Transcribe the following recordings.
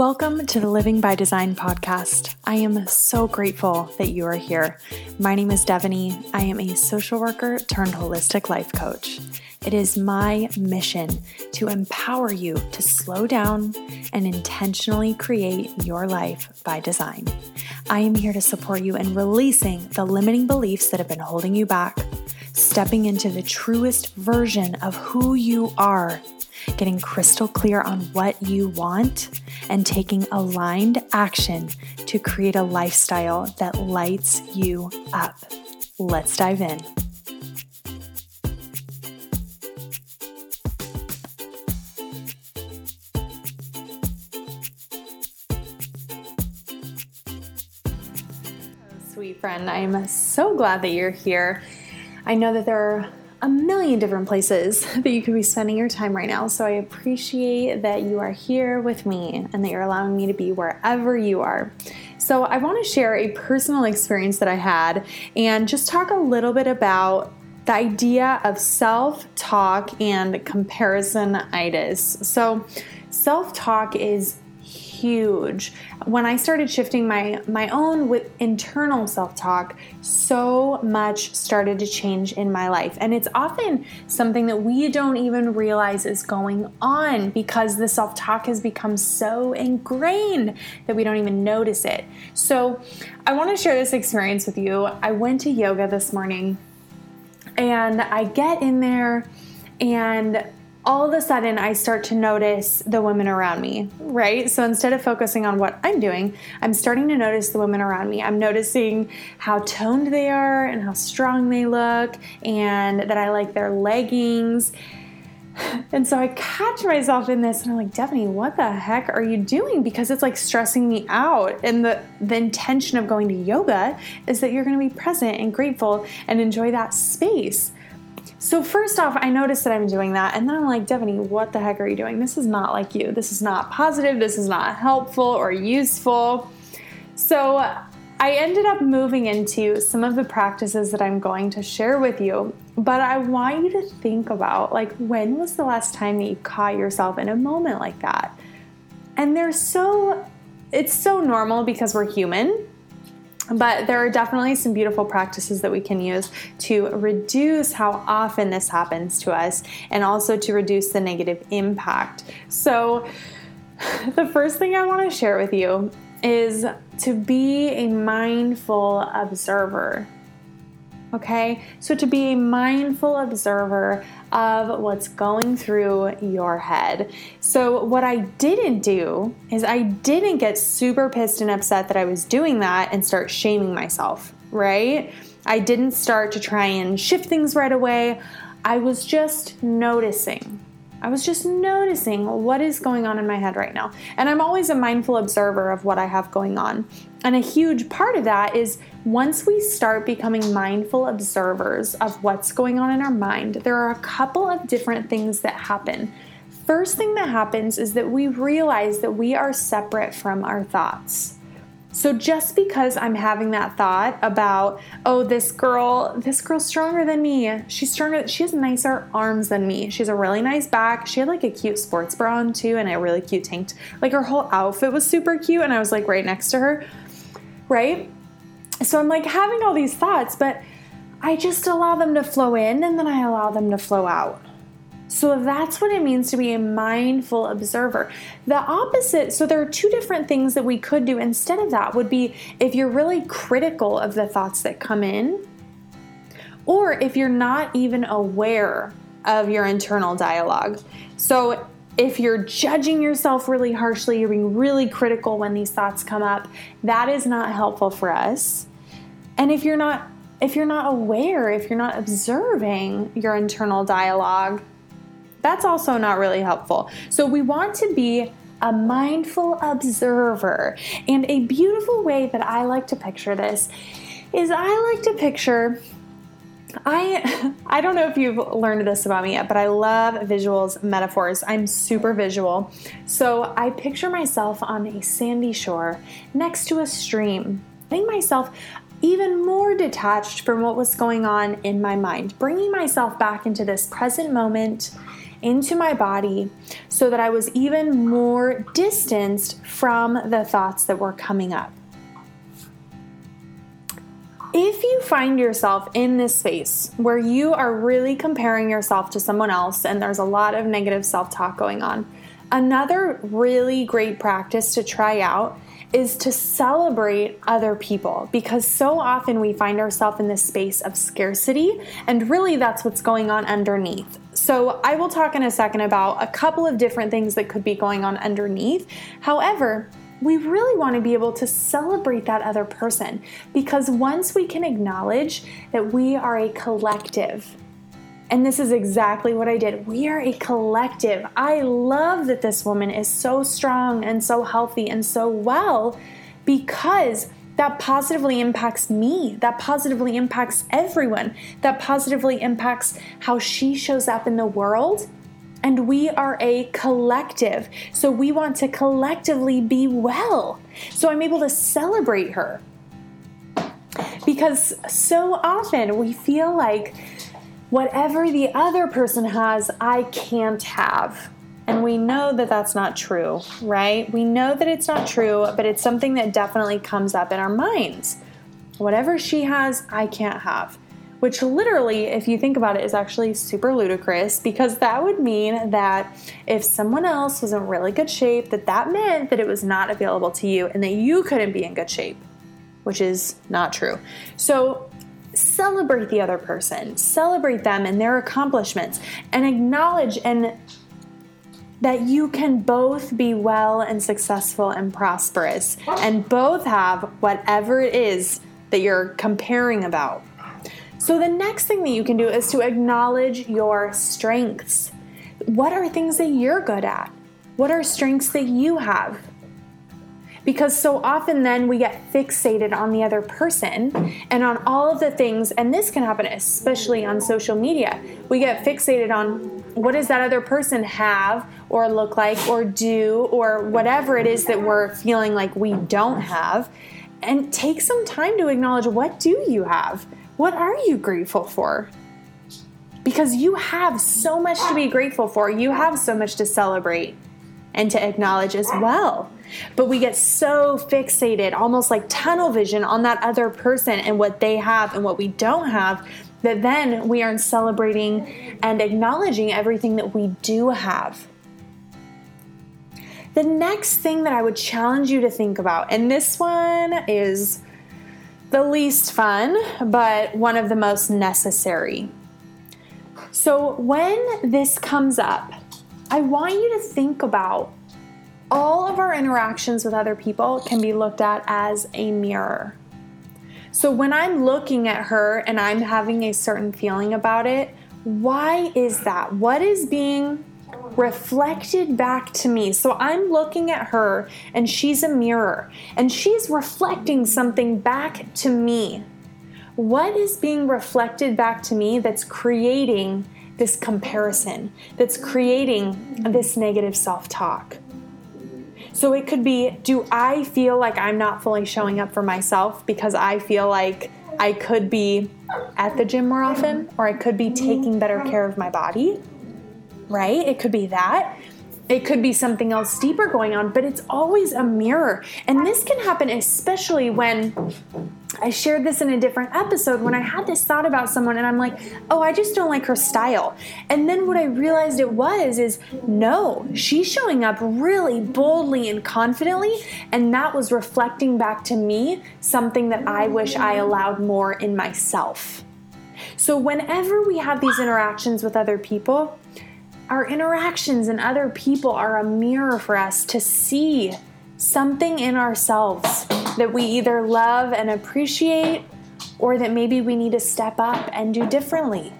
Welcome to the Living by Design podcast. I am so grateful that you are here. My name is Devaney. I am a social worker turned holistic life coach. It is my mission to empower you to slow down and intentionally create your life by design. I am here to support you in releasing the limiting beliefs that have been holding you back, stepping into the truest version of who you are getting crystal clear on what you want, and taking aligned action to create a lifestyle that lights you up. Let's dive in. Sweet friend, I am so glad that you're here. I know that there are a million different places that you could be spending your time right now. So I appreciate that you are here with me and that you're allowing me to be wherever you are. So I want to share a personal experience that I had and just talk a little bit about the idea of self talk and comparisonitis. So, self talk is huge. When I started shifting my my own with internal self-talk, so much started to change in my life. And it's often something that we don't even realize is going on because the self-talk has become so ingrained that we don't even notice it. So, I want to share this experience with you. I went to yoga this morning and I get in there and all of a sudden I start to notice the women around me, right? So instead of focusing on what I'm doing, I'm starting to notice the women around me. I'm noticing how toned they are and how strong they look, and that I like their leggings. And so I catch myself in this and I'm like, Devaney, what the heck are you doing? Because it's like stressing me out. And the, the intention of going to yoga is that you're going to be present and grateful and enjoy that space. So, first off, I noticed that I'm doing that, and then I'm like, Devaney, what the heck are you doing? This is not like you. This is not positive. This is not helpful or useful. So, uh, I ended up moving into some of the practices that I'm going to share with you, but I want you to think about like, when was the last time that you caught yourself in a moment like that? And they're so, it's so normal because we're human but there are definitely some beautiful practices that we can use to reduce how often this happens to us and also to reduce the negative impact. So, the first thing I want to share with you is to be a mindful observer. Okay, so to be a mindful observer of what's going through your head. So, what I didn't do is I didn't get super pissed and upset that I was doing that and start shaming myself, right? I didn't start to try and shift things right away. I was just noticing. I was just noticing what is going on in my head right now. And I'm always a mindful observer of what I have going on. And a huge part of that is once we start becoming mindful observers of what's going on in our mind, there are a couple of different things that happen. First thing that happens is that we realize that we are separate from our thoughts. So just because I'm having that thought about, oh, this girl, this girl's stronger than me. She's stronger. She has nicer arms than me. She has a really nice back. She had like a cute sports bra on too, and a really cute tank. Like her whole outfit was super cute, and I was like right next to her, right? So I'm like having all these thoughts, but I just allow them to flow in, and then I allow them to flow out. So that's what it means to be a mindful observer. The opposite, so there are two different things that we could do instead of that would be if you're really critical of the thoughts that come in, or if you're not even aware of your internal dialogue. So if you're judging yourself really harshly, you're being really critical when these thoughts come up, that is not helpful for us. And if you're not if you're not aware, if you're not observing your internal dialogue, that's also not really helpful. So we want to be a mindful observer. And a beautiful way that I like to picture this is I like to picture I I don't know if you've learned this about me yet, but I love visuals, metaphors. I'm super visual. So I picture myself on a sandy shore next to a stream. Think myself even more detached from what was going on in my mind, bringing myself back into this present moment into my body so that I was even more distanced from the thoughts that were coming up. If you find yourself in this space where you are really comparing yourself to someone else and there's a lot of negative self talk going on, another really great practice to try out is to celebrate other people because so often we find ourselves in this space of scarcity, and really that's what's going on underneath. So, I will talk in a second about a couple of different things that could be going on underneath. However, we really want to be able to celebrate that other person because once we can acknowledge that we are a collective, and this is exactly what I did. We are a collective. I love that this woman is so strong and so healthy and so well because that positively impacts me. That positively impacts everyone. That positively impacts how she shows up in the world and we are a collective. So we want to collectively be well. So I'm able to celebrate her. Because so often we feel like whatever the other person has, I can't have. And we know that that's not true, right? We know that it's not true, but it's something that definitely comes up in our minds. Whatever she has, I can't have which literally, if you think about it, is actually super ludicrous because that would mean that if someone else was in really good shape, that that meant that it was not available to you and that you couldn't be in good shape, which is not true. So celebrate the other person, celebrate them and their accomplishments, and acknowledge and that you can both be well and successful and prosperous and both have whatever it is that you're comparing about. So, the next thing that you can do is to acknowledge your strengths. What are things that you're good at? What are strengths that you have? Because so often then we get fixated on the other person and on all of the things, and this can happen especially on social media. We get fixated on what does that other person have or look like or do or whatever it is that we're feeling like we don't have. And take some time to acknowledge what do you have? What are you grateful for? Because you have so much to be grateful for. You have so much to celebrate and to acknowledge as well. But we get so fixated, almost like tunnel vision, on that other person and what they have and what we don't have, that then we aren't celebrating and acknowledging everything that we do have. The next thing that I would challenge you to think about, and this one is the least fun, but one of the most necessary. So, when this comes up, I want you to think about all of our interactions with other people can be looked at as a mirror. So, when I'm looking at her and I'm having a certain feeling about it, why is that? What is being reflected back to me. So I'm looking at her and she's a mirror and she's reflecting something back to me. What is being reflected back to me that's creating this comparison, that's creating this negative self talk? So it could be do I feel like I'm not fully showing up for myself because I feel like I could be at the gym more often or I could be taking better care of my body? right? It could be that. It could be something else deeper going on, but it's always a mirror. And this can happen especially when I shared this in a different episode when I had this thought about someone and I'm like, oh, I just don't like her style. And then what I realized it was is no, she's showing up really boldly and confidently. And that was reflecting back to me something that I wish I allowed more in myself. So whenever we have these interactions with other people, our interactions and other people are a mirror for us to see something in ourselves that we either love and appreciate or that maybe we need to step up and do differently.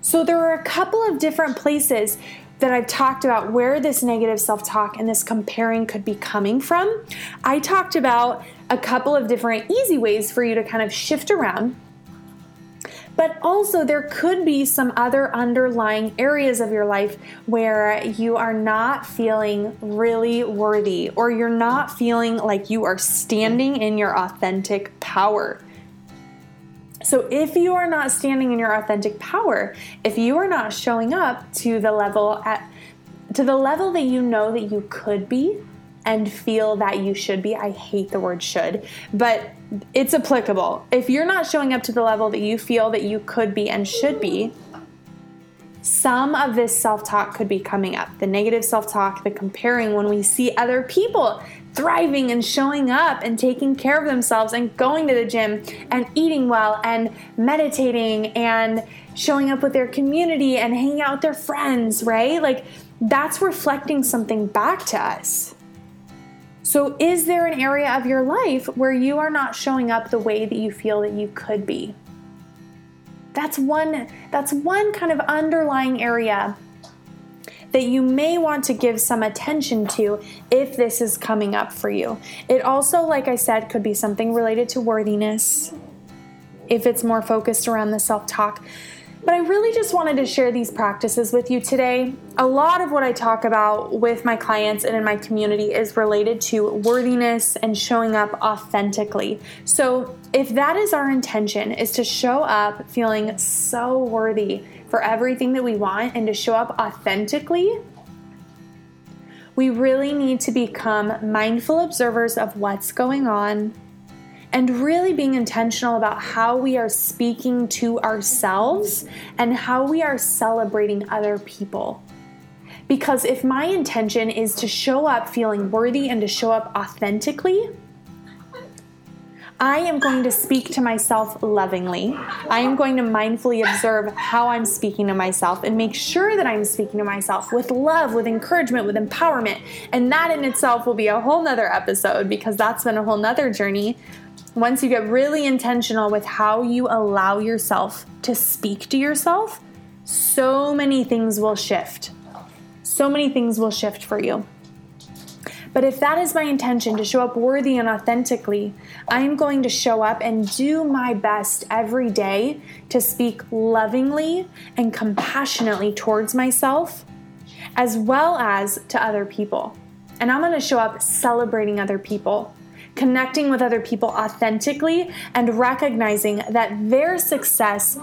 So, there are a couple of different places that I've talked about where this negative self talk and this comparing could be coming from. I talked about a couple of different easy ways for you to kind of shift around but also, there could be some other underlying areas of your life where you are not feeling really worthy or you're not feeling like you are standing in your authentic power. So if you are not standing in your authentic power, if you are not showing up to the level at to the level that you know that you could be and feel that you should be. I hate the word should, but it's applicable. If you're not showing up to the level that you feel that you could be and should be, some of this self talk could be coming up. The negative self talk, the comparing when we see other people thriving and showing up and taking care of themselves and going to the gym and eating well and meditating and showing up with their community and hanging out with their friends, right? Like that's reflecting something back to us. So, is there an area of your life where you are not showing up the way that you feel that you could be? That's one that's one kind of underlying area that you may want to give some attention to if this is coming up for you. It also, like I said, could be something related to worthiness if it's more focused around the self talk. But I really just wanted to share these practices with you today. A lot of what I talk about with my clients and in my community is related to worthiness and showing up authentically. So, if that is our intention, is to show up feeling so worthy for everything that we want and to show up authentically, we really need to become mindful observers of what's going on and really being intentional about how we are speaking to ourselves and how we are celebrating other people. Because if my intention is to show up feeling worthy and to show up authentically, I am going to speak to myself lovingly. I am going to mindfully observe how I'm speaking to myself and make sure that I'm speaking to myself with love, with encouragement, with empowerment. And that in itself will be a whole nother episode because that's been a whole nother journey once you get really intentional with how you allow yourself to speak to yourself, so many things will shift. So many things will shift for you. But if that is my intention to show up worthy and authentically, I am going to show up and do my best every day to speak lovingly and compassionately towards myself, as well as to other people. And I'm going to show up celebrating other people connecting with other people authentically, and recognizing that their success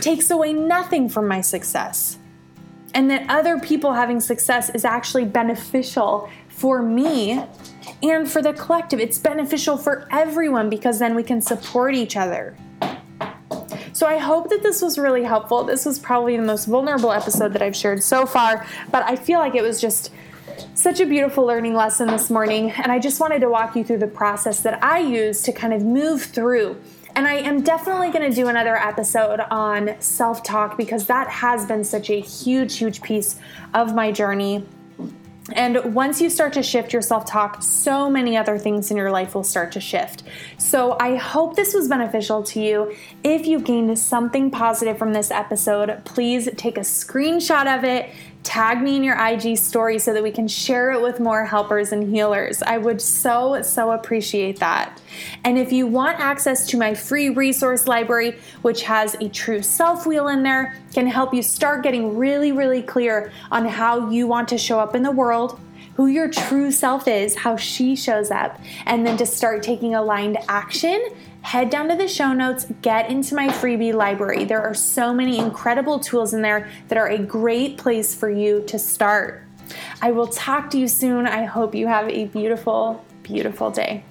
takes away nothing from my success. And that other people having success is actually beneficial for me and for the collective. It's beneficial for everyone because then we can support each other. So I hope that this was really helpful. This was probably the most vulnerable episode that I've shared so far, but I feel like it was just such a beautiful learning lesson this morning, and I just wanted to walk you through the process that I use to kind of move through. And I am definitely going to do another episode on self talk because that has been such a huge, huge piece of my journey. And once you start to shift your self talk, so many other things in your life will start to shift. So I hope this was beneficial to you. If you gained something positive from this episode, please take a screenshot of it tag me in your IG story so that we can share it with more helpers and healers. I would so, so appreciate that. And if you want access to my free resource library, which has a true self wheel in there, can help you start getting really, really clear on how you want to show up in the world who your true self is, how she shows up, and then to start taking aligned action head down to the show notes, get into my freebie library. There are so many incredible tools in there that are a great place for you to start. I will talk to you soon. I hope you have a beautiful, beautiful day.